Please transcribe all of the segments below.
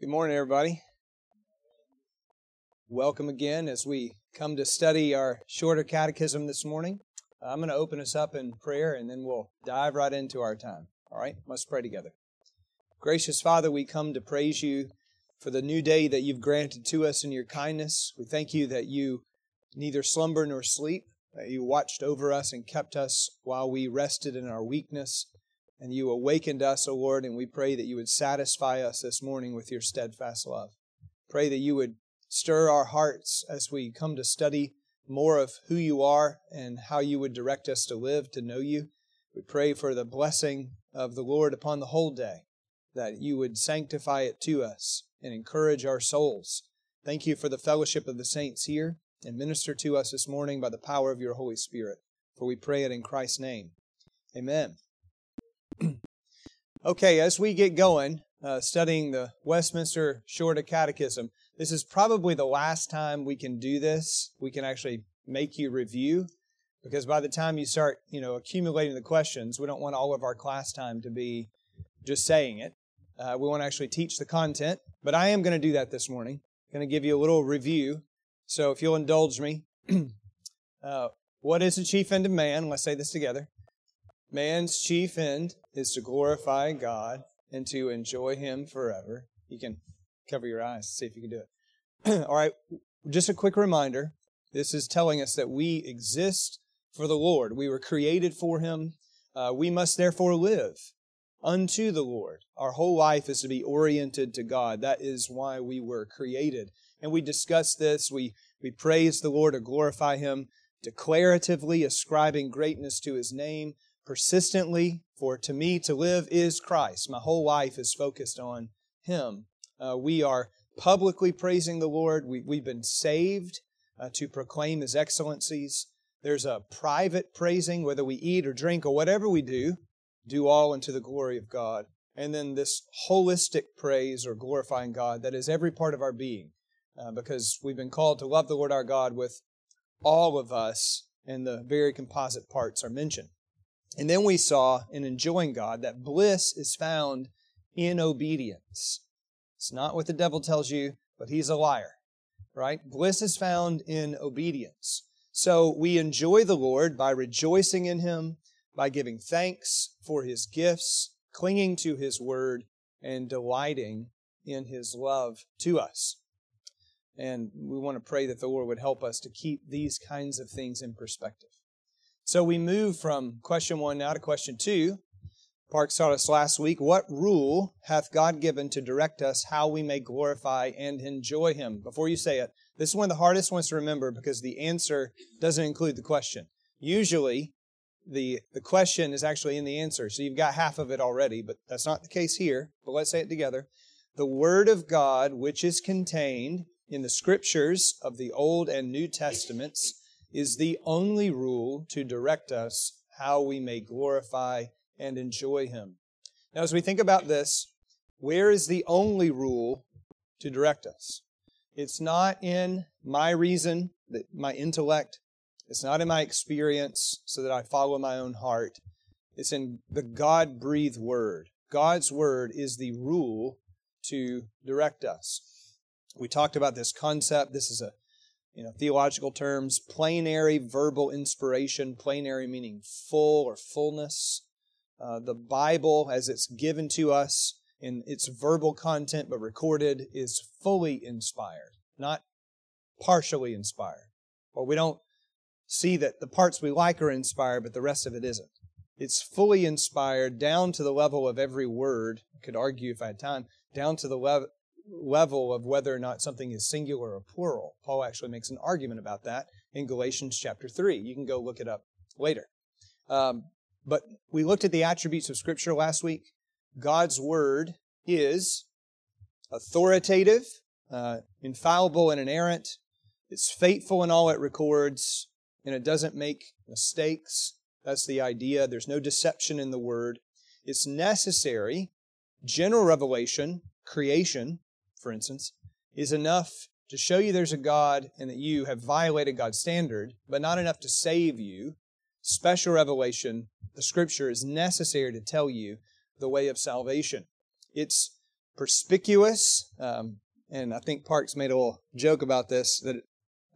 Good morning, everybody. Welcome again as we come to study our shorter catechism this morning. I'm going to open us up in prayer and then we'll dive right into our time. All right, let's pray together. Gracious Father, we come to praise you for the new day that you've granted to us in your kindness. We thank you that you neither slumber nor sleep, that you watched over us and kept us while we rested in our weakness and you awakened us, O Lord, and we pray that you would satisfy us this morning with your steadfast love. Pray that you would stir our hearts as we come to study more of who you are and how you would direct us to live, to know you. We pray for the blessing of the Lord upon the whole day, that you would sanctify it to us and encourage our souls. Thank you for the fellowship of the saints here and minister to us this morning by the power of your Holy Spirit. For we pray it in Christ's name. Amen. okay, as we get going, uh, studying the Westminster Shorter Catechism, this is probably the last time we can do this. We can actually make you review because by the time you start, you know, accumulating the questions, we don't want all of our class time to be just saying it. Uh, we want to actually teach the content, but I am going to do that this morning. I'm going to give you a little review. So if you'll indulge me, uh, what is the chief end of man? Let's say this together. Man's chief end is to glorify God and to enjoy Him forever. You can cover your eyes, see if you can do it. All right, just a quick reminder this is telling us that we exist for the Lord. We were created for Him. Uh, we must therefore live unto the Lord. Our whole life is to be oriented to God. That is why we were created. And we discuss this. We, we praise the Lord or glorify Him, declaratively ascribing greatness to His name, persistently, for to me to live is Christ. My whole life is focused on Him. Uh, we are publicly praising the Lord. We, we've been saved uh, to proclaim His excellencies. There's a private praising, whether we eat or drink or whatever we do, do all unto the glory of God. And then this holistic praise or glorifying God that is every part of our being, uh, because we've been called to love the Lord our God with all of us, and the very composite parts are mentioned. And then we saw in enjoying God that bliss is found in obedience. It's not what the devil tells you, but he's a liar, right? Bliss is found in obedience. So we enjoy the Lord by rejoicing in him, by giving thanks for his gifts, clinging to his word, and delighting in his love to us. And we want to pray that the Lord would help us to keep these kinds of things in perspective. So we move from question one now to question two. Park taught us last week, What rule hath God given to direct us how we may glorify and enjoy Him? Before you say it, this is one of the hardest ones to remember because the answer doesn't include the question. Usually, the, the question is actually in the answer, so you've got half of it already, but that's not the case here. But let's say it together. The Word of God, which is contained in the Scriptures of the Old and New Testaments, is the only rule to direct us how we may glorify and enjoy Him. Now, as we think about this, where is the only rule to direct us? It's not in my reason, my intellect. It's not in my experience so that I follow my own heart. It's in the God breathed Word. God's Word is the rule to direct us. We talked about this concept. This is a you know, theological terms, plenary verbal inspiration, plenary meaning full or fullness. Uh, the Bible, as it's given to us in its verbal content but recorded, is fully inspired, not partially inspired. Or we don't see that the parts we like are inspired, but the rest of it isn't. It's fully inspired down to the level of every word. I could argue if I had time, down to the level level of whether or not something is singular or plural. Paul actually makes an argument about that in Galatians chapter 3. You can go look it up later. Um, but we looked at the attributes of Scripture last week. God's Word is authoritative, uh, infallible, and inerrant. It's faithful in all it records, and it doesn't make mistakes. That's the idea. There's no deception in the Word. It's necessary. General revelation, creation, for instance, is enough to show you there's a God and that you have violated God's standard, but not enough to save you. Special revelation, the scripture is necessary to tell you the way of salvation. It's perspicuous, um, and I think Parks made a little joke about this that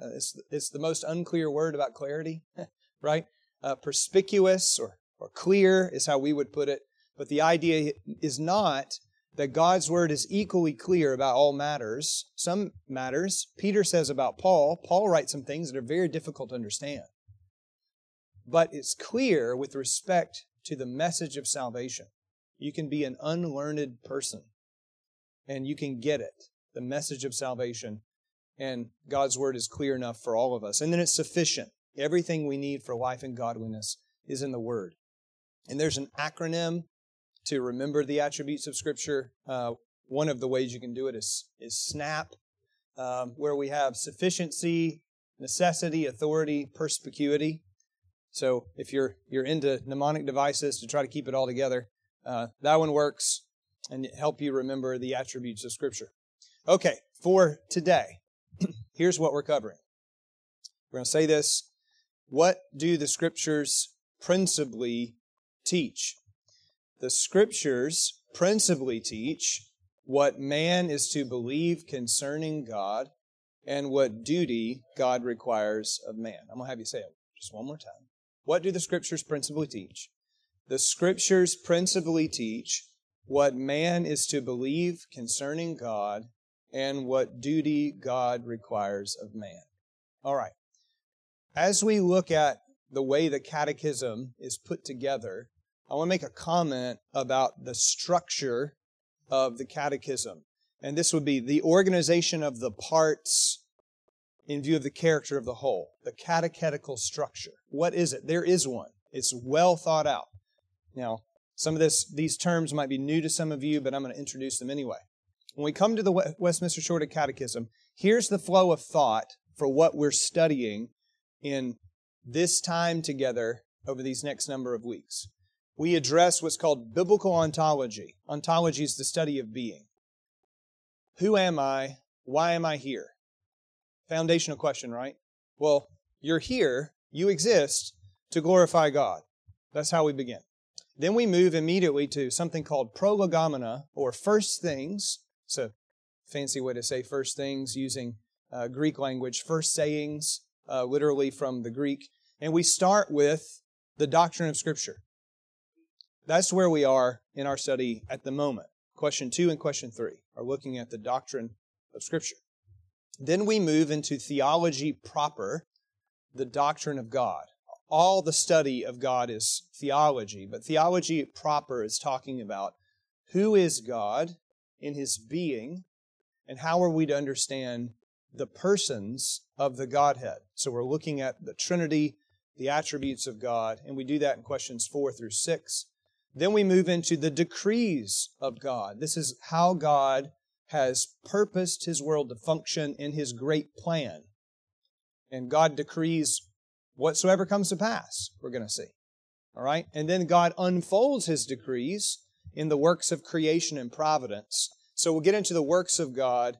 uh, it's, it's the most unclear word about clarity, right? Uh, perspicuous or, or clear is how we would put it. But the idea is not that God's word is equally clear about all matters. Some matters, Peter says about Paul, Paul writes some things that are very difficult to understand. But it's clear with respect to the message of salvation. You can be an unlearned person and you can get it, the message of salvation. And God's word is clear enough for all of us. And then it's sufficient. Everything we need for life and godliness is in the word. And there's an acronym to remember the attributes of Scripture. Uh, one of the ways you can do it is, is SNAP, um, where we have sufficiency, necessity, authority, perspicuity. So if you're you're into mnemonic devices to try to keep it all together, uh, that one works and help you remember the attributes of Scripture. Okay, for today, here's what we're covering. We're going to say this. What do the Scriptures principally teach? The scriptures principally teach what man is to believe concerning God and what duty God requires of man. I'm going to have you say it just one more time. What do the scriptures principally teach? The scriptures principally teach what man is to believe concerning God and what duty God requires of man. All right. As we look at the way the catechism is put together, I want to make a comment about the structure of the catechism. And this would be the organization of the parts in view of the character of the whole, the catechetical structure. What is it? There is one. It's well thought out. Now, some of this, these terms might be new to some of you, but I'm going to introduce them anyway. When we come to the Westminster Shorter Catechism, here's the flow of thought for what we're studying in this time together over these next number of weeks we address what's called biblical ontology. Ontology is the study of being. Who am I? Why am I here? Foundational question, right? Well, you're here, you exist to glorify God. That's how we begin. Then we move immediately to something called prolegomena, or first things. It's a fancy way to say first things using uh, Greek language, first sayings, uh, literally from the Greek. And we start with the doctrine of Scripture. That's where we are in our study at the moment. Question two and question three are looking at the doctrine of Scripture. Then we move into theology proper, the doctrine of God. All the study of God is theology, but theology proper is talking about who is God in his being and how are we to understand the persons of the Godhead. So we're looking at the Trinity, the attributes of God, and we do that in questions four through six. Then we move into the decrees of God. This is how God has purposed his world to function in his great plan. And God decrees whatsoever comes to pass, we're going to see. All right? And then God unfolds his decrees in the works of creation and providence. So we'll get into the works of God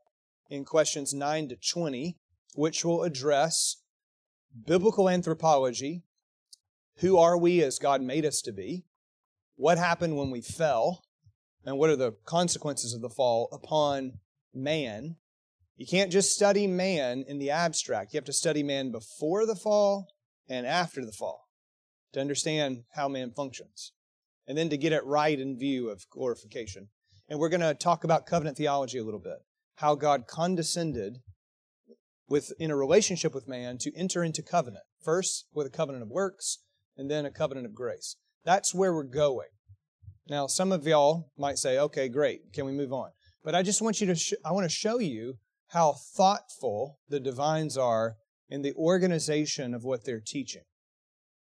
in questions 9 to 20, which will address biblical anthropology. Who are we as God made us to be? What happened when we fell and what are the consequences of the fall upon man. You can't just study man in the abstract. You have to study man before the fall and after the fall to understand how man functions and then to get it right in view of glorification. And we're going to talk about covenant theology a little bit. How God condescended with in a relationship with man to enter into covenant. First with a covenant of works and then a covenant of grace. That's where we're going. Now, some of y'all might say, okay, great. Can we move on? But I just want you to, sh- I want to show you how thoughtful the divines are in the organization of what they're teaching.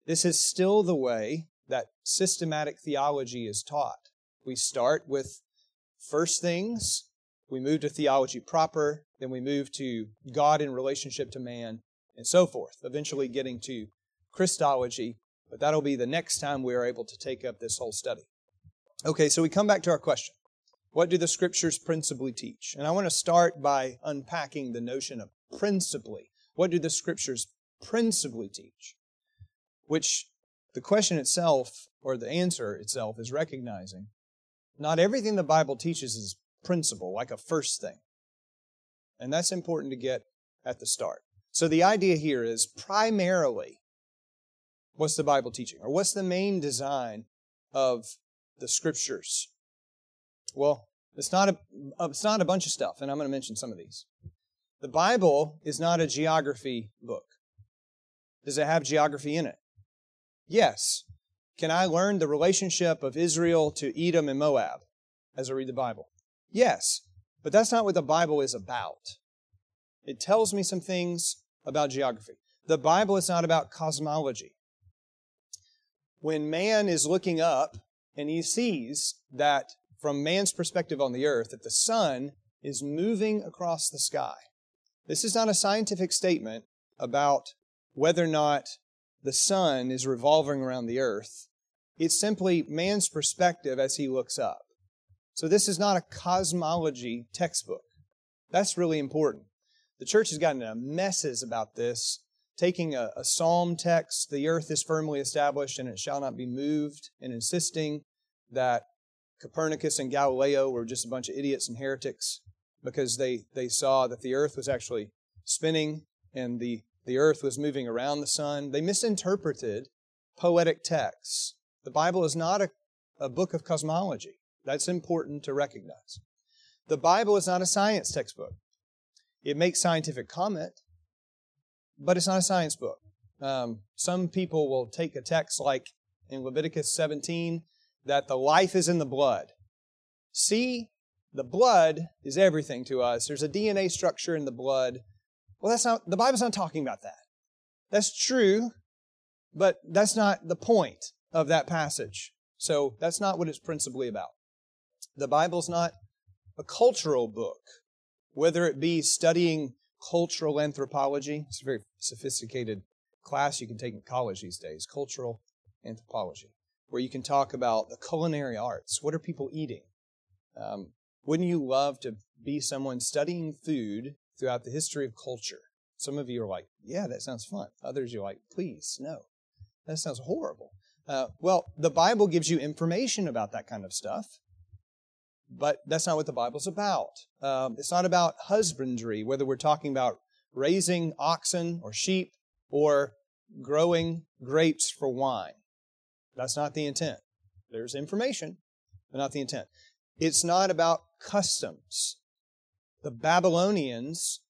This is still the way that systematic theology is taught. We start with first things, we move to theology proper, then we move to God in relationship to man, and so forth, eventually getting to Christology, but that'll be the next time we are able to take up this whole study. Okay, so we come back to our question. What do the scriptures principally teach? And I want to start by unpacking the notion of principally. What do the scriptures principally teach? Which the question itself, or the answer itself, is recognizing not everything the Bible teaches is principle, like a first thing. And that's important to get at the start. So the idea here is primarily what's the Bible teaching? Or what's the main design of the scriptures? Well, it's not a, uh, it's not a bunch of stuff, and I'm going to mention some of these. The Bible is not a geography book. Does it have geography in it? Yes. Can I learn the relationship of Israel to Edom and Moab as I read the Bible? Yes. But that's not what the Bible is about. It tells me some things about geography. The Bible is not about cosmology. When man is looking up and he sees that from man's perspective on the earth, that the sun is moving across the sky. This is not a scientific statement about whether or not the sun is revolving around the earth. It's simply man's perspective as he looks up. So this is not a cosmology textbook. That's really important. The church has gotten into messes about this, taking a, a psalm text, the earth is firmly established and it shall not be moved, and insisting that Copernicus and Galileo were just a bunch of idiots and heretics because they, they saw that the earth was actually spinning and the, the earth was moving around the sun. They misinterpreted poetic texts. The Bible is not a, a book of cosmology. That's important to recognize. The Bible is not a science textbook. It makes scientific comment, but it's not a science book. Um, some people will take a text like in Leviticus 17 that the life is in the blood. See, the blood is everything to us. There's a DNA structure in the blood. Well, that's not, the Bible's not talking about that. That's true, but that's not the point of that passage. So that's not what it's principally about. The Bible's not a cultural book whether it be studying cultural anthropology, it's a very sophisticated class you can take in college these days, cultural anthropology, where you can talk about the culinary arts. What are people eating? Um, wouldn't you love to be someone studying food throughout the history of culture? Some of you are like, yeah, that sounds fun. Others, you're like, please, no. That sounds horrible. Uh, well, the Bible gives you information about that kind of stuff. But that's not what the Bible's about. Um, it's not about husbandry, whether we're talking about raising oxen or sheep or growing grapes for wine. That's not the intent. There's information, but not the intent. It's not about customs. The Babylonians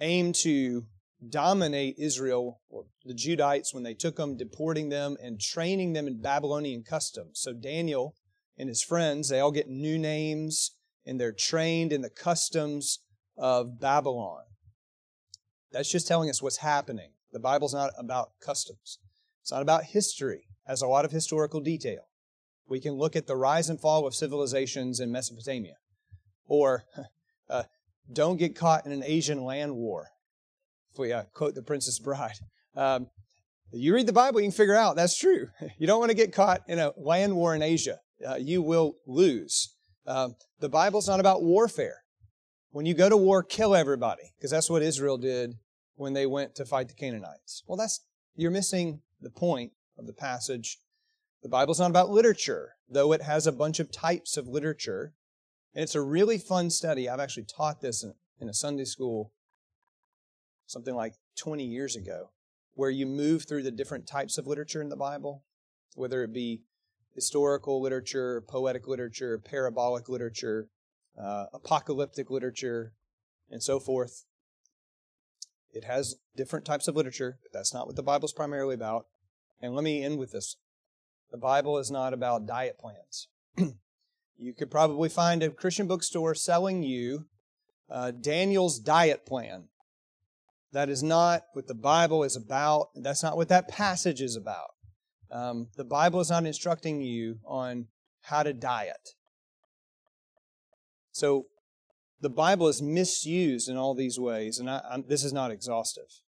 aimed to dominate Israel, or the Judites, when they took them, deporting them and training them in Babylonian customs. So Daniel and his friends, they all get new names and they're trained in the customs of Babylon. That's just telling us what's happening. The Bible's not about customs. It's not about history, it has a lot of historical detail. We can look at the rise and fall of civilizations in Mesopotamia. Or, uh, don't get caught in an Asian land war. If we uh, quote the Princess Bride. Um, you read the Bible, you can figure out that's true. You don't want to get caught in a land war in Asia uh, you will lose. Um, the Bible's not about warfare. When you go to war, kill everybody, because that's what Israel did when they went to fight the Canaanites. Well, that's you're missing the point of the passage. The Bible's not about literature, though it has a bunch of types of literature. And it's a really fun study. I've actually taught this in, in a Sunday school something like 20 years ago, where you move through the different types of literature in the Bible, whether it be historical literature, poetic literature, parabolic literature, uh, apocalyptic literature, and so forth. It has different types of literature, but that's not what the Bible's primarily about. And let me end with this. The Bible is not about diet plans. you could probably find a Christian bookstore selling you uh, Daniel's diet plan. That is not what the Bible is about. That's not what that passage is about. Um, the Bible is not instructing you on how to diet. So the Bible is misused in all these ways, and I, this is not exhaustive.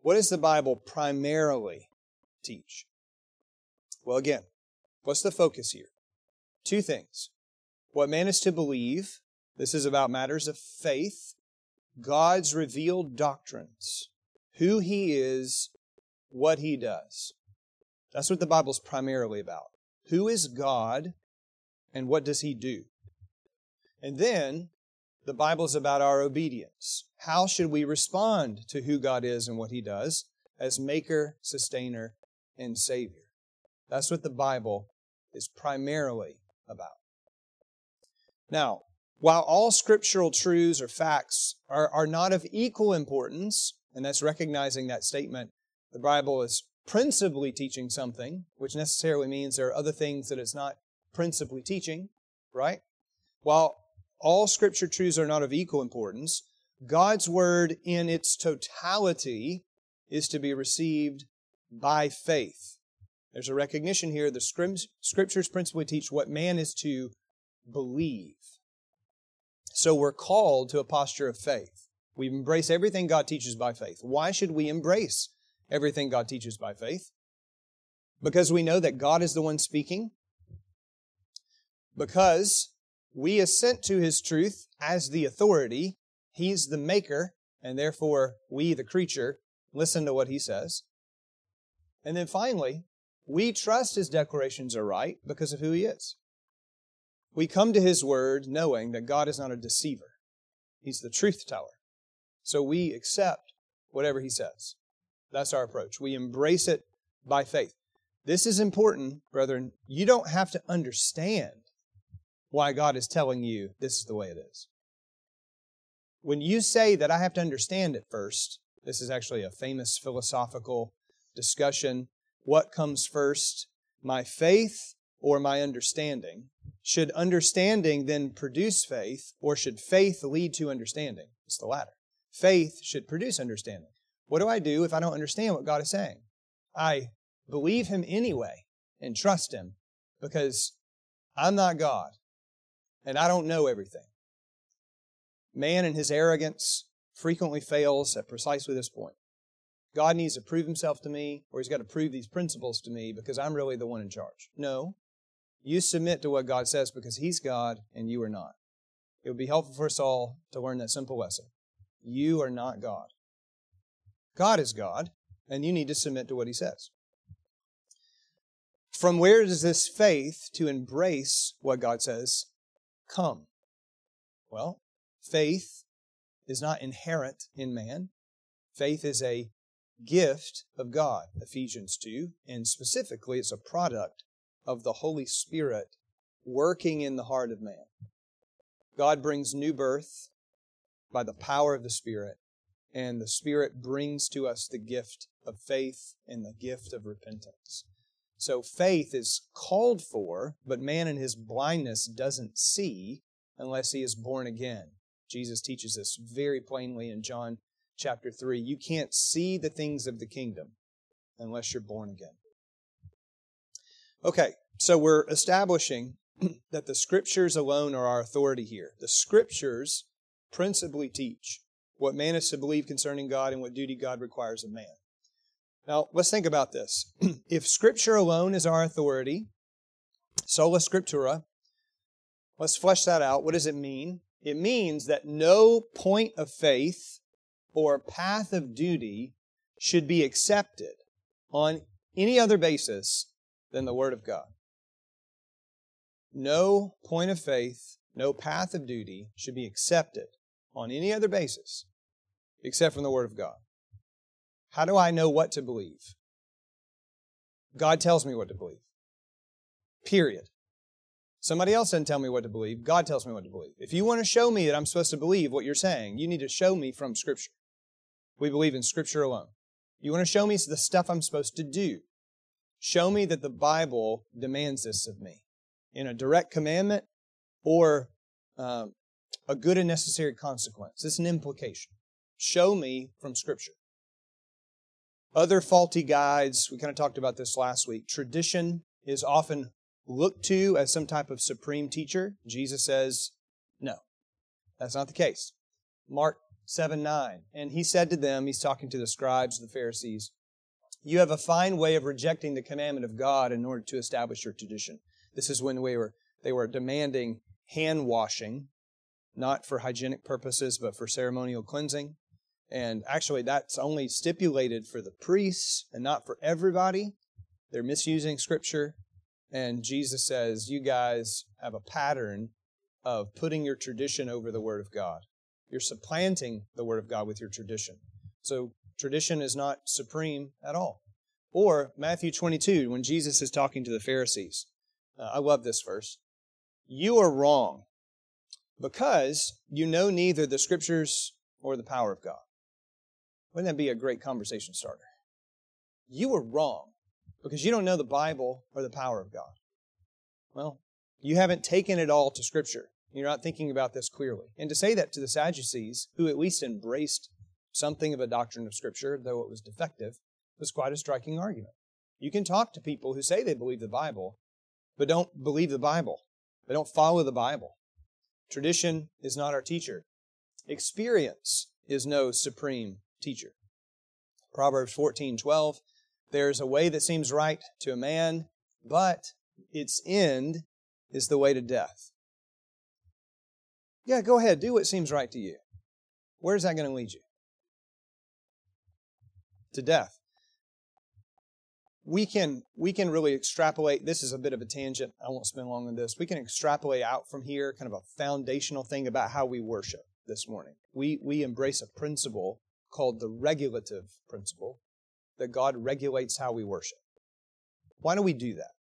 What does the Bible primarily teach? Well, again, what's the focus here? Two things. What man is to believe, this is about matters of faith, God's revealed doctrines, who he is, what he does. That's what the Bible's primarily about. Who is God and what does he do? And then the Bible is about our obedience. How should we respond to who God is and what He does as Maker, Sustainer, and Savior? That's what the Bible is primarily about. Now, while all scriptural truths or facts are, are not of equal importance, and that's recognizing that statement, the Bible is principally teaching something, which necessarily means there are other things that it's not principally teaching, right? While all scripture truths are not of equal importance, God's word in its totality is to be received by faith. There's a recognition here. The scriptures principally teach what man is to believe. So we're called to a posture of faith. We embrace everything God teaches by faith. Why should we embrace everything God teaches by faith? Because we know that God is the one speaking. Because we assent to His truth as the authority. He's the maker, and therefore we, the creature, listen to what He says. And then finally, we trust His declarations are right because of who He is. We come to His Word knowing that God is not a deceiver. He's the truth teller. So we accept whatever He says. That's our approach. We embrace it by faith. This is important, brethren. You don't have to understand why God is telling you this is the way it is. When you say that I have to understand it first, this is actually a famous philosophical discussion. What comes first, my faith or my understanding? Should understanding then produce faith, or should faith lead to understanding? It's the latter. Faith should produce understanding. What do I do if I don't understand what God is saying? I believe Him anyway and trust Him because I'm not God and I don't know everything. Man in his arrogance frequently fails at precisely this point. God needs to prove himself to me, or he's got to prove these principles to me because I'm really the one in charge. No. You submit to what God says because he's God and you are not. It would be helpful for us all to learn that simple lesson. You are not God. God is God, and you need to submit to what He says. From where does this faith to embrace what God says come? Well, faith is not inherent in man. Faith is a gift of God, Ephesians 2, and specifically it's a product of the Holy Spirit working in the heart of man. God brings new birth by the power of the Spirit and the Spirit brings to us the gift of faith and the gift of repentance. So faith is called for, but man in his blindness doesn't see unless he is born again. Jesus teaches this very plainly in John chapter 3. You can't see the things of the kingdom unless you're born again. Okay, so we're establishing that the scriptures alone are our authority here. The scriptures principally teach what man is to believe concerning God and what duty God requires of man. Now, let's think about this. if Scripture alone is our authority, sola scriptura, let's flesh that out. What does it mean? It means that no point of faith or path of duty should be accepted on any other basis than the Word of God. No point of faith, no path of duty should be accepted on any other basis except from the Word of God. How do I know what to believe? God tells me what to believe. Period. Somebody else doesn't tell me what to believe. God tells me what to believe. If you want to show me that I'm supposed to believe what you're saying, you need to show me from Scripture. We believe in Scripture alone. You want to show me the stuff I'm supposed to do. Show me that the Bible demands this of me in a direct commandment or um, a good and necessary consequence. It's an implication. Show me from Scripture. Other faulty guides, we kind of talked about this last week. Tradition is often looked to as some type of supreme teacher. Jesus says, no, that's not the case. Mark 7 9. And he said to them, he's talking to the scribes, the Pharisees, you have a fine way of rejecting the commandment of God in order to establish your tradition. This is when we were, they were demanding hand washing, not for hygienic purposes, but for ceremonial cleansing. And actually, that's only stipulated for the priests and not for everybody. They're misusing scripture. And Jesus says, You guys have a pattern of putting your tradition over the Word of God. You're supplanting the Word of God with your tradition. So tradition is not supreme at all. Or Matthew 22, when Jesus is talking to the Pharisees. Uh, I love this verse. You are wrong because you know neither the Scriptures or the power of God. Wouldn't that be a great conversation starter? You are wrong because you don't know the Bible or the power of God. Well, you haven't taken it all to Scripture. You're not thinking about this clearly. And to say that to the Sadducees, who at least embraced something of a doctrine of Scripture, though it was defective, was quite a striking argument. You can talk to people who say they believe the Bible, but don't believe the Bible. They don't follow the Bible. Tradition is not our teacher. Experience is no supreme teacher. Proverbs 14:12 There's a way that seems right to a man, but its end is the way to death. Yeah, go ahead, do what seems right to you. Where's that going to lead you? To death. We can we can really extrapolate. This is a bit of a tangent. I won't spend long on this. We can extrapolate out from here kind of a foundational thing about how we worship this morning. We we embrace a principle called the regulative principle that God regulates how we worship. Why do we do that?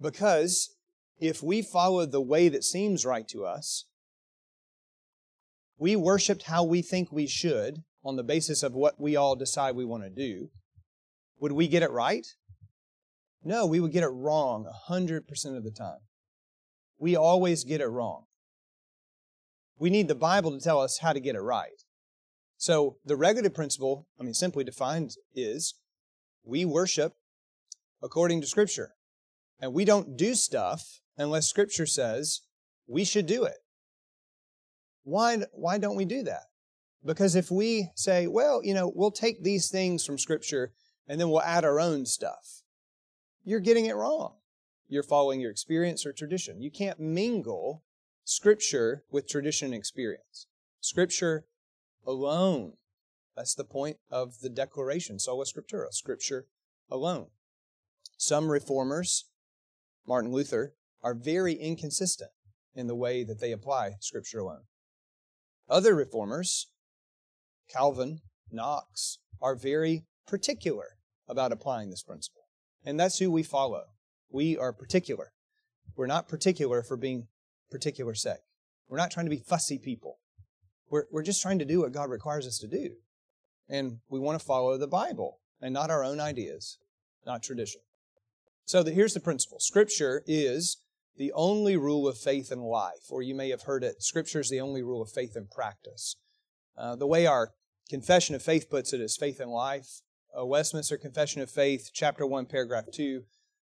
Because if we follow the way that seems right to us, we worshiped how we think we should on the basis of what we all decide we want to do, would we get it right? No, we would get it wrong 100% of the time. We always get it wrong. We need the Bible to tell us how to get it right. So the regulative principle, I mean, simply defined, is we worship according to Scripture. And we don't do stuff unless Scripture says we should do it. Why, why don't we do that? Because if we say, well, you know, we'll take these things from Scripture and then we'll add our own stuff, you're getting it wrong. You're following your experience or tradition. You can't mingle Scripture with tradition and experience. Scripture alone. That's the point of the declaration, sola scriptura, Scripture alone. Some reformers, Martin Luther, are very inconsistent in the way that they apply Scripture alone. Other reformers, Calvin, Knox, are very particular about applying this principle. And that's who we follow. We are particular. We're not particular for being particular sake. We're not trying to be fussy people. We're, we're just trying to do what God requires us to do. And we want to follow the Bible and not our own ideas, not tradition. So the, here's the principle Scripture is the only rule of faith and life, or you may have heard it, Scripture is the only rule of faith and practice. Uh, the way our Confession of Faith puts it is faith and life. A Westminster Confession of Faith, chapter 1, paragraph 2.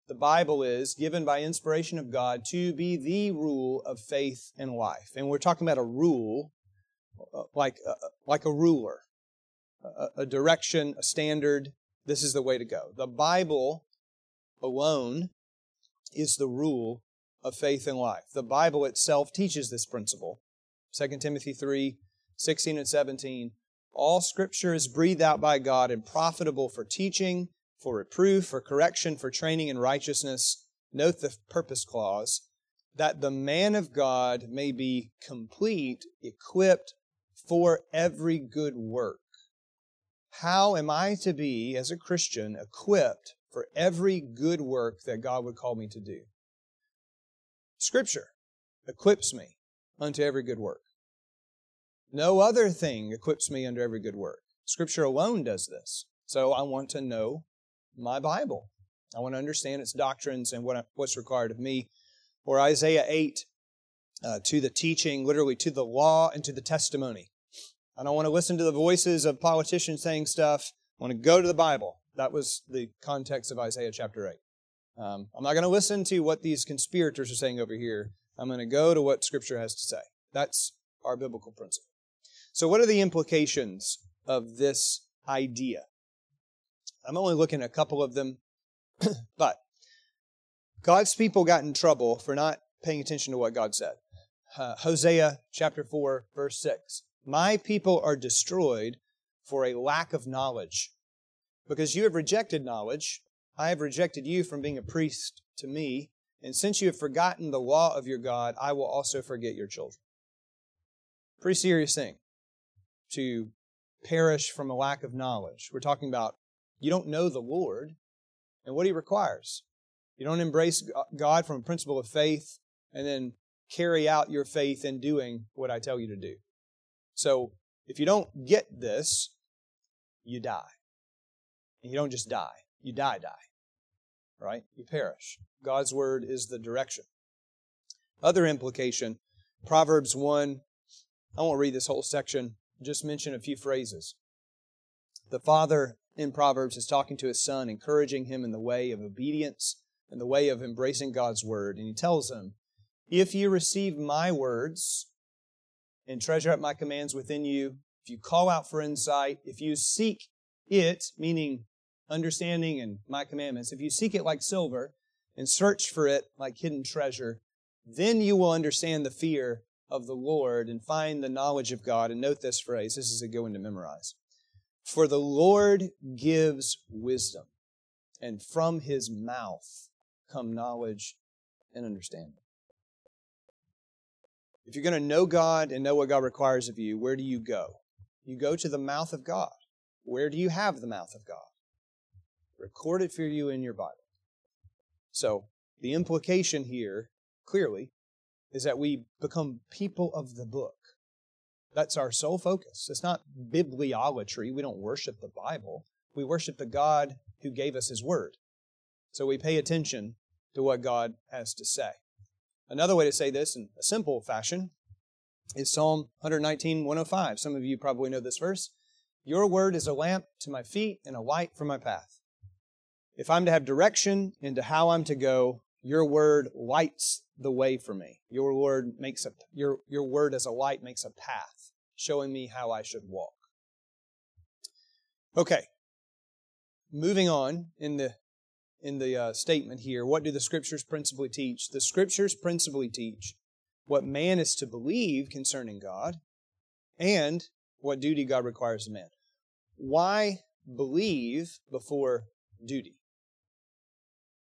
The Bible is given by inspiration of God to be the rule of faith and life. And we're talking about a rule, uh, like, uh, like a ruler, a, a direction, a standard. This is the way to go. The Bible alone is the rule of faith and life. The Bible itself teaches this principle. 2 Timothy 3 16 and 17. All scripture is breathed out by God and profitable for teaching, for reproof, for correction, for training in righteousness. Note the purpose clause that the man of God may be complete, equipped for every good work. How am I to be, as a Christian, equipped for every good work that God would call me to do? Scripture equips me unto every good work. No other thing equips me unto every good work. Scripture alone does this. So I want to know my Bible. I want to understand its doctrines and what, what's required of me. Or Isaiah 8, uh, to the teaching, literally to the law and to the testimony. I don't want to listen to the voices of politicians saying stuff. I want to go to the Bible. That was the context of Isaiah chapter 8. Um, I'm not going to listen to what these conspirators are saying over here. I'm going to go to what Scripture has to say. That's our biblical principle. So, what are the implications of this idea? I'm only looking at a couple of them, but God's people got in trouble for not paying attention to what God said. Uh, Hosea chapter 4, verse 6. My people are destroyed for a lack of knowledge. Because you have rejected knowledge, I have rejected you from being a priest to me, And since you have forgotten the law of your God, I will also forget your children. Pretty serious thing to perish from a lack of knowledge. We're talking about you don't know the Lord and what He requires. You don't embrace God from a principle of faith and then carry out your faith in doing what I tell you to do. So if you don't get this, you die. And you don't just die, you die, die. Right? You perish. God's word is the direction. Other implication, Proverbs 1, I won't read this whole section, just mention a few phrases. The father in Proverbs is talking to his son, encouraging him in the way of obedience and the way of embracing God's word. And he tells him, If you receive my words and treasure up my commands within you, if you call out for insight, if you seek it, meaning understanding and my commandments, if you seek it like silver and search for it like hidden treasure, then you will understand the fear of the Lord and find the knowledge of God. And note this phrase this is a good one to memorize. For the Lord gives wisdom, and from his mouth come knowledge and understanding. If you're going to know God and know what God requires of you, where do you go? You go to the mouth of God. Where do you have the mouth of God? Record it for you in your Bible. So, the implication here, clearly, is that we become people of the book. That's our sole focus. It's not bibliolatry. We don't worship the Bible. We worship the God who gave us His Word. So we pay attention to what God has to say. Another way to say this in a simple fashion is Psalm 119, 105. Some of you probably know this verse. Your word is a lamp to my feet and a light for my path. If I'm to have direction into how I'm to go, your word lights the way for me. Your word makes a your your word as a light makes a path, showing me how I should walk. Okay. Moving on in the in the uh, statement here, what do the scriptures principally teach? The scriptures principally teach what man is to believe concerning God and what duty God requires of man. Why believe before duty?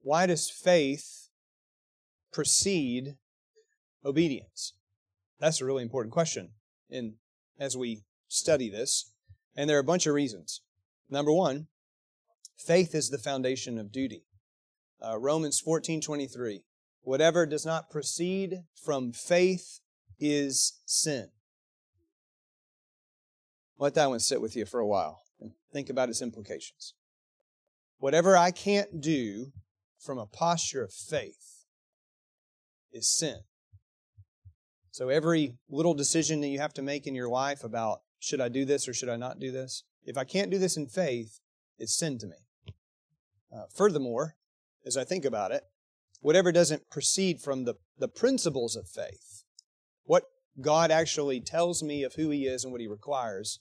Why does faith precede obedience? That's a really important question in, as we study this. And there are a bunch of reasons. Number one, faith is the foundation of duty. Uh, Romans 14:23. Whatever does not proceed from faith is sin. Let that one sit with you for a while and think about its implications. Whatever I can't do from a posture of faith is sin. So every little decision that you have to make in your life about should I do this or should I not do this, if I can't do this in faith, it's sin to me. Uh, furthermore, as I think about it, whatever doesn't proceed from the, the principles of faith, what God actually tells me of who He is and what He requires,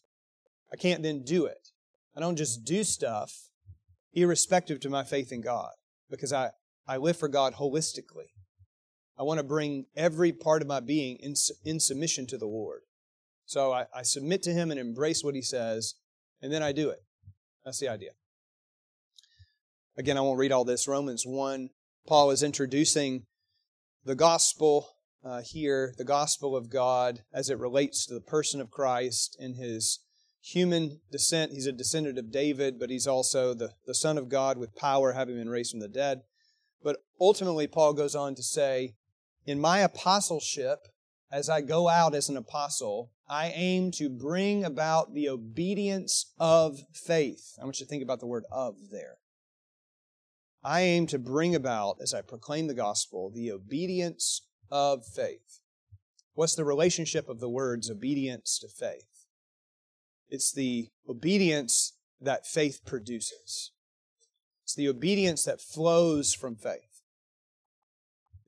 I can't then do it. I don't just do stuff irrespective to my faith in God because I, I live for God holistically. I want to bring every part of my being in, in submission to the Lord. So I, I submit to Him and embrace what He says, and then I do it. That's the idea. Again, I won't read all this. Romans 1, Paul is introducing the gospel uh, here, the gospel of God as it relates to the person of Christ in his human descent. He's a descendant of David, but he's also the, the Son of God with power, having been raised from the dead. But ultimately, Paul goes on to say, In my apostleship, as I go out as an apostle, I aim to bring about the obedience of faith. I want you to think about the word of there. I aim to bring about, as I proclaim the gospel, the obedience of faith. What's the relationship of the words obedience to faith? It's the obedience that faith produces. It's the obedience that flows from faith.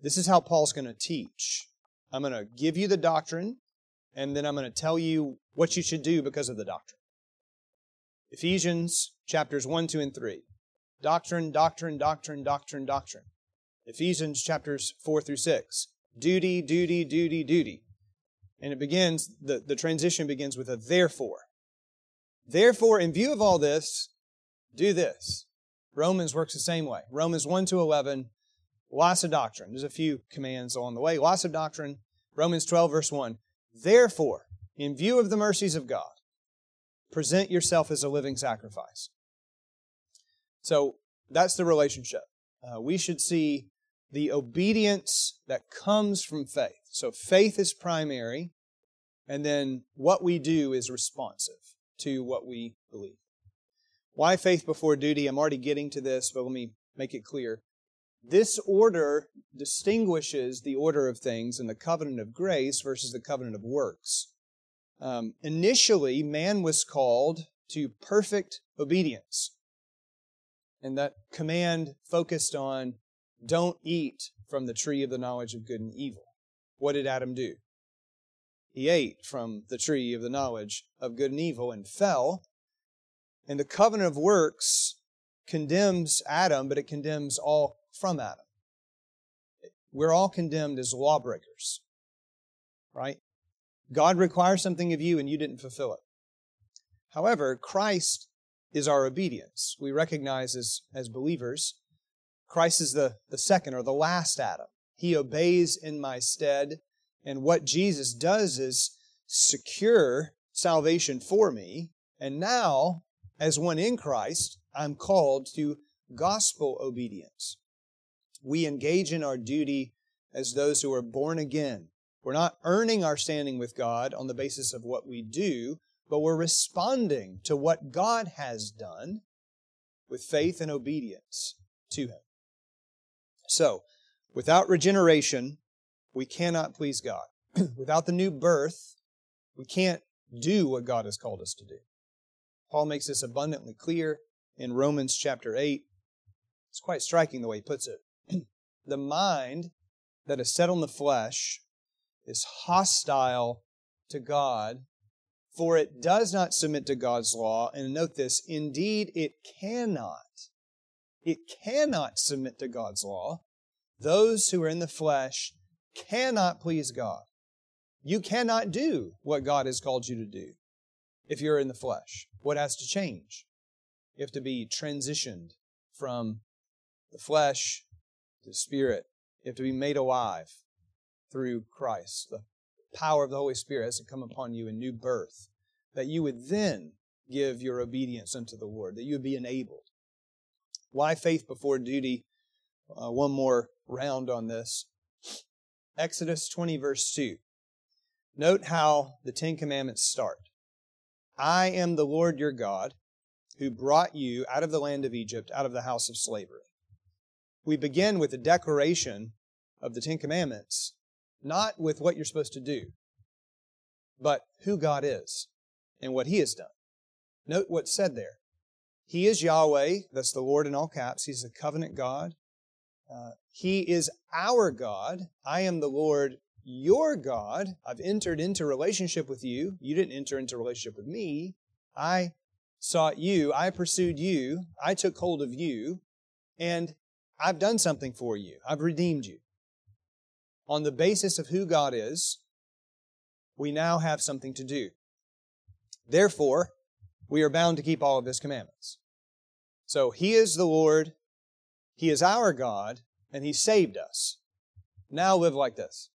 This is how Paul's going to teach. I'm going to give you the doctrine, and then I'm going to tell you what you should do because of the doctrine. Ephesians chapters 1, 2, and 3. Doctrine, doctrine, doctrine, doctrine, doctrine. Ephesians chapters 4 through 6. Duty, duty, duty, duty. And it begins, the, the transition begins with a therefore. Therefore, in view of all this, do this. Romans works the same way. Romans 1 to 11. Lots of doctrine. There's a few commands along the way. Lots of doctrine. Romans 12, verse 1. Therefore, in view of the mercies of God, present yourself as a living sacrifice. So that's the relationship. Uh, we should see the obedience that comes from faith. So faith is primary, and then what we do is responsive to what we believe. Why faith before duty? I'm already getting to this, but let me make it clear. This order distinguishes the order of things in the covenant of grace versus the covenant of works. Um, initially, man was called to perfect obedience. And that command focused on don't eat from the tree of the knowledge of good and evil. What did Adam do? He ate from the tree of the knowledge of good and evil and fell. And the covenant of works condemns Adam, but it condemns all from Adam. We're all condemned as lawbreakers, right? God requires something of you and you didn't fulfill it. However, Christ is our obedience. We recognize as, as believers, Christ is the, the second or the last Adam. He obeys in my stead. And what Jesus does is secure salvation for me. And now, as one in Christ, I'm called to gospel obedience. We engage in our duty as those who are born again we're not earning our standing with God on the basis of what we do, but we're responding to what God has done with faith and obedience to Him. So, without regeneration, we cannot please God. without the new birth, we can't do what God has called us to do. Paul makes this abundantly clear in Romans chapter 8. It's quite striking the way he puts it. the mind that is set on the flesh is hostile to God, for it does not submit to God's law. And note this, indeed, it cannot. It cannot submit to God's law. Those who are in the flesh cannot please God. You cannot do what God has called you to do if you're in the flesh. What has to change? You have to be transitioned from the flesh to the spirit. You have to be made alive through Christ. The power of the Holy Spirit has to come upon you in new birth, that you would then give your obedience unto the Lord, that you would be enabled. Why faith before duty? Uh, one more round on this. Exodus 20, verse 2. Note how the Ten Commandments start. I am the Lord your God who brought you out of the land of Egypt, out of the house of slavery. We begin with a declaration of the Ten Commandments not with what you're supposed to do, but who God is and what He has done. Note what's said there. He is Yahweh, that's the Lord in all caps. He's a covenant God. Uh, he is our God. I am the Lord your God. I've entered into relationship with you. You didn't enter into relationship with me. I sought you. I pursued you. I took hold of you. And I've done something for you. I've redeemed you on the basis of who God is, we now have something to do. Therefore, we are bound to keep all of His commandments. So He is the Lord, He is our God, and He saved us. Now live like this.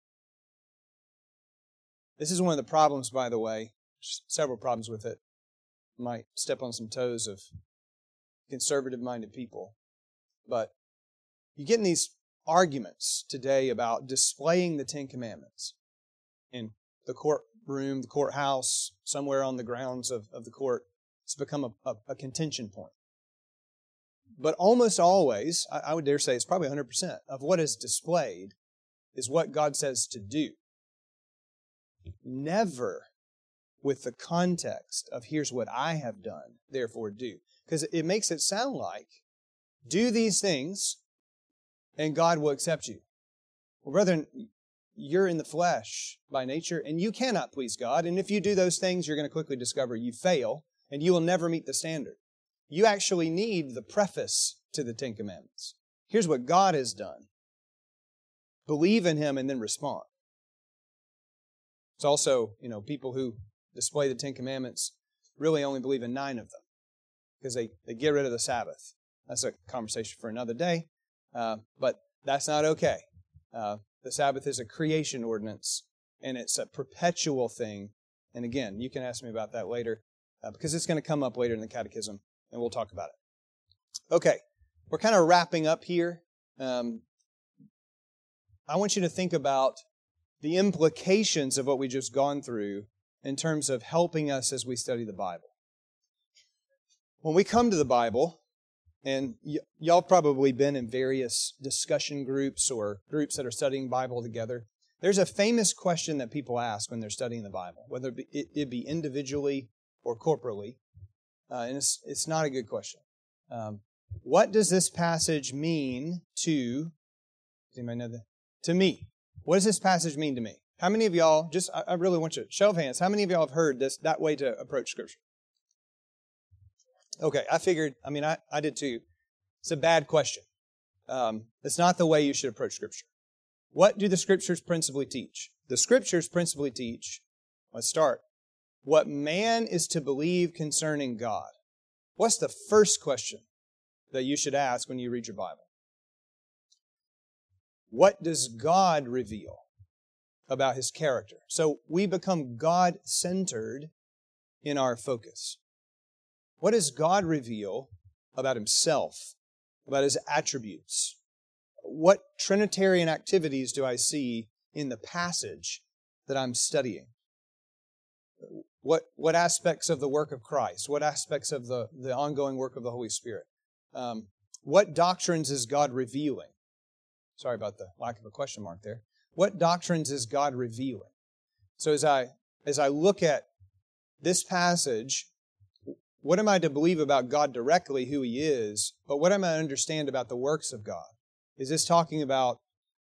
This is one of the problems, by the way, several problems with it. Might step on some toes of conservative minded people. But you get in these arguments today about displaying the Ten Commandments in the courtroom, the courthouse, somewhere on the grounds of, of the court. It's become a, a, a contention point. But almost always, I, I would dare say it's probably 100% of what is displayed is what God says to do. Never with the context of here's what I have done, therefore do. Because it makes it sound like do these things and God will accept you. Well, brethren, you're in the flesh by nature and you cannot please God. And if you do those things, you're going to quickly discover you fail and you will never meet the standard. You actually need the preface to the Ten Commandments. Here's what God has done. Believe in Him and then respond. It's also, you know, people who display the Ten Commandments really only believe in nine of them because they, they get rid of the Sabbath. That's a conversation for another day. Uh, but That's not okay. Uh, the Sabbath is a creation ordinance, and it's a perpetual thing. And again, you can ask me about that later uh, because it's going to come up later in the Catechism, and we'll talk about it. Okay, we're kind of wrapping up here. Um, I want you to think about the implications of what we just gone through in terms of helping us as we study the Bible. When we come to the Bible, and y- y'all probably been in various discussion groups or groups that are studying Bible together. There's a famous question that people ask when they're studying the Bible, whether it be, it, be individually or corporately. Uh, and it's, it's not a good question. Um, what does this passage mean to, does anybody know that? To me. What does this passage mean to me? How many of y'all, just, I, I really want you, to, show of hands, how many of y'all have heard this, that way to approach Scripture? Okay, I figured, I mean, I, I did too. It's a bad question. Um, it's not the way you should approach Scripture. What do the Scriptures principally teach? The Scriptures principally teach, let's start, what man is to believe concerning God. What's the first question that you should ask when you read your Bible? What does God reveal about his character? So we become God centered in our focus. What does God reveal about himself, about his attributes? What Trinitarian activities do I see in the passage that I'm studying? What, what aspects of the work of Christ? What aspects of the, the ongoing work of the Holy Spirit? Um, what doctrines is God revealing? Sorry about the lack of a question mark there. What doctrines is God revealing? So as I as I look at this passage, what am I to believe about God directly, who He is, but what am I to understand about the works of God? Is this talking about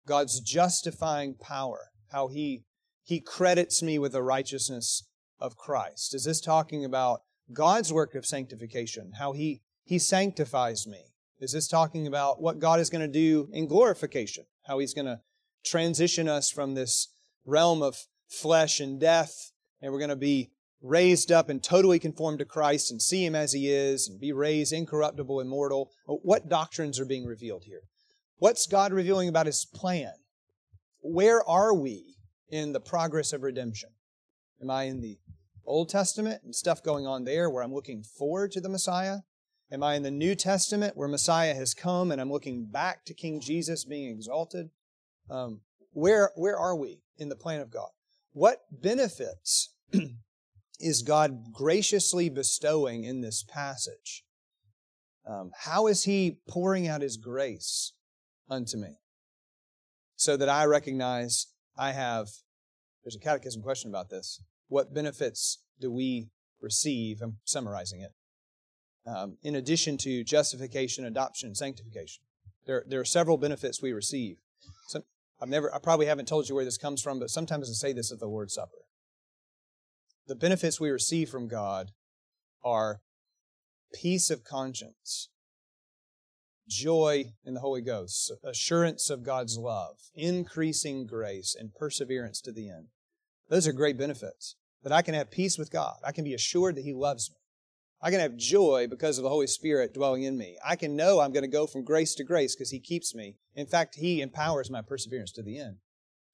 God's justifying power, how He He credits me with the righteousness of Christ? Is this talking about God's work of sanctification, how He He sanctifies me? Is this talking about what God is going to do in glorification, how He's going to transition us from this realm of flesh and death, and we're going to be raised up and totally conformed to Christ and see Him as He is and be raised incorruptible, immortal. What doctrines are being revealed here? What's God revealing about His plan? Where are we in the progress of redemption? Am I in the Old Testament and stuff going on there where I'm looking forward to the Messiah? Am I in the New Testament where Messiah has come and I'm looking back to King Jesus being exalted? Um, where, where are we in the plan of God? What benefits is God graciously bestowing in this passage? Um, how is He pouring out His grace unto me? So that I recognize I have, there's a catechism question about this. What benefits do we receive? I'm summarizing it. Um, in addition to justification, adoption, and sanctification, there, there are several benefits we receive. I've never, I probably haven't told you where this comes from, but sometimes I say this at the Lord's Supper the benefits we receive from God are peace of conscience, joy in the Holy Ghost, assurance of God's love, increasing grace, and perseverance to the end. Those are great benefits. That I can have peace with God. I can be assured that He loves me. I can have joy because of the Holy Spirit dwelling in me. I can know I'm going to go from grace to grace because He keeps me. In fact, He empowers my perseverance to the end.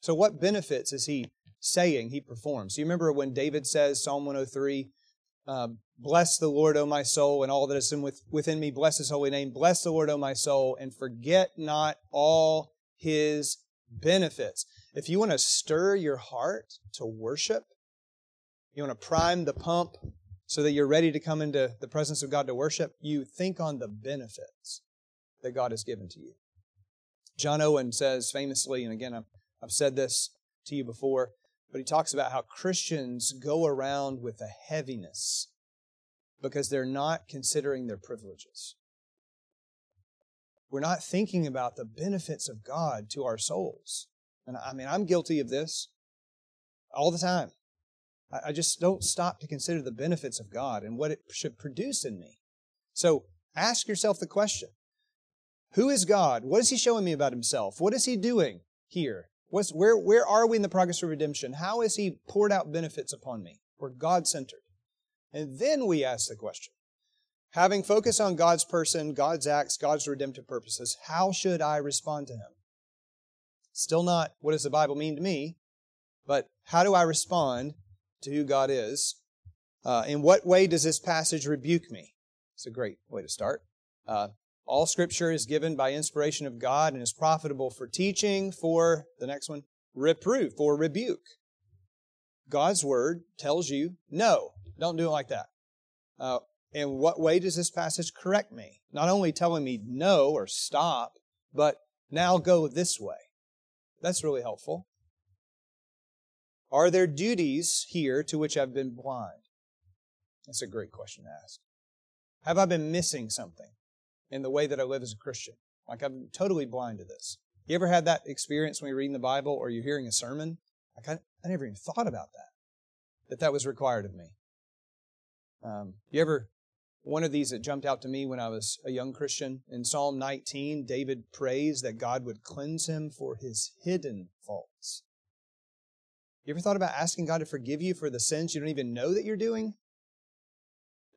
So, what benefits is He saying he performs. You remember when David says, Psalm 103, uh, Bless the Lord, O my soul, and all that is in within me. Bless his holy name. Bless the Lord, O my soul, and forget not all his benefits. If you want to stir your heart to worship, you want to prime the pump so that you're ready to come into the presence of God to worship, you think on the benefits that God has given to you. John Owen says famously, and again, I've said this to you before, but he talks about how Christians go around with a heaviness because they're not considering their privileges. We're not thinking about the benefits of God to our souls. And I mean, I'm guilty of this all the time. I just don't stop to consider the benefits of God and what it should produce in me. So ask yourself the question Who is God? What is He showing me about Himself? What is He doing here? What's, where, where are we in the progress of redemption? How has He poured out benefits upon me? We're God centered. And then we ask the question having focus on God's person, God's acts, God's redemptive purposes, how should I respond to Him? Still not what does the Bible mean to me, but how do I respond to who God is? Uh, in what way does this passage rebuke me? It's a great way to start. Uh, all scripture is given by inspiration of God and is profitable for teaching, for the next one, reproof, for rebuke. God's word tells you, no, don't do it like that. Uh, in what way does this passage correct me? Not only telling me no or stop, but now go this way. That's really helpful. Are there duties here to which I've been blind? That's a great question to ask. Have I been missing something in the way that I live as a Christian? Like I'm totally blind to this. You ever had that experience when you're reading the Bible or you're hearing a sermon? Like I, I never even thought about that, that that was required of me. Um, you ever one of these that jumped out to me when I was a young Christian. In Psalm 19, David prays that God would cleanse him for his hidden faults. You ever thought about asking God to forgive you for the sins you don't even know that you're doing?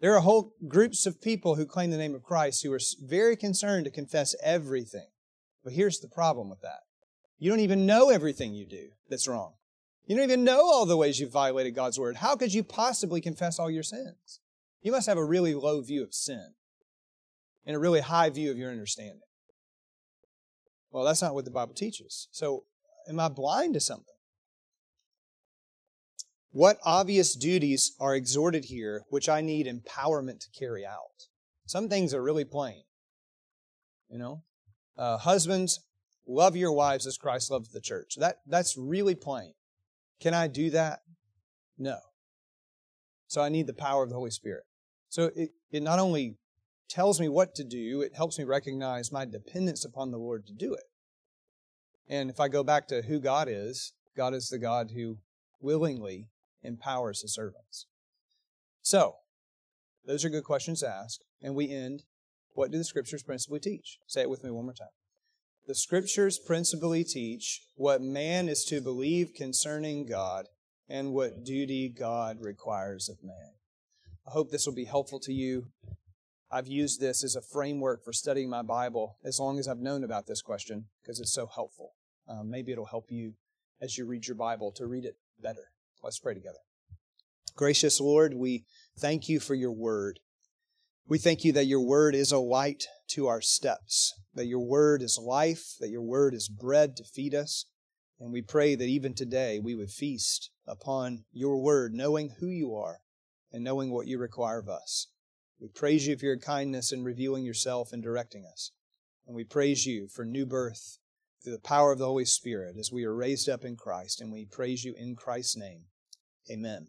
There are whole groups of people who claim the name of Christ who are very concerned to confess everything. But here's the problem with that. You don't even know everything you do that's wrong. You don't even know all the ways you've violated God's word. How could you possibly confess all your sins? You must have a really low view of sin and a really high view of your understanding. Well, that's not what the Bible teaches. So, am I blind to something? What obvious duties are exhorted here which I need empowerment to carry out? Some things are really plain. You know, uh, husbands, love your wives as Christ loves the church. That that's really plain. Can I do that? No. So I need the power of the Holy Spirit. So it, it not only tells me what to do, it helps me recognize my dependence upon the Lord to do it. And if I go back to who God is, God is the God who willingly empowers his servants. So, those are good questions to ask. And we end what do the scriptures principally teach? Say it with me one more time. The scriptures principally teach what man is to believe concerning God and what duty God requires of man. I hope this will be helpful to you. I've used this as a framework for studying my Bible as long as I've known about this question because it's so helpful. Um, maybe it'll help you as you read your Bible to read it better. Let's pray together. Gracious Lord, we thank you for your word. We thank you that your word is a light to our steps, that your word is life, that your word is bread to feed us. And we pray that even today we would feast upon your word, knowing who you are and knowing what you require of us. We praise you for your kindness in revealing yourself and directing us. And we praise you for new birth through the power of the Holy Spirit as we are raised up in Christ. And we praise you in Christ's name. Amen.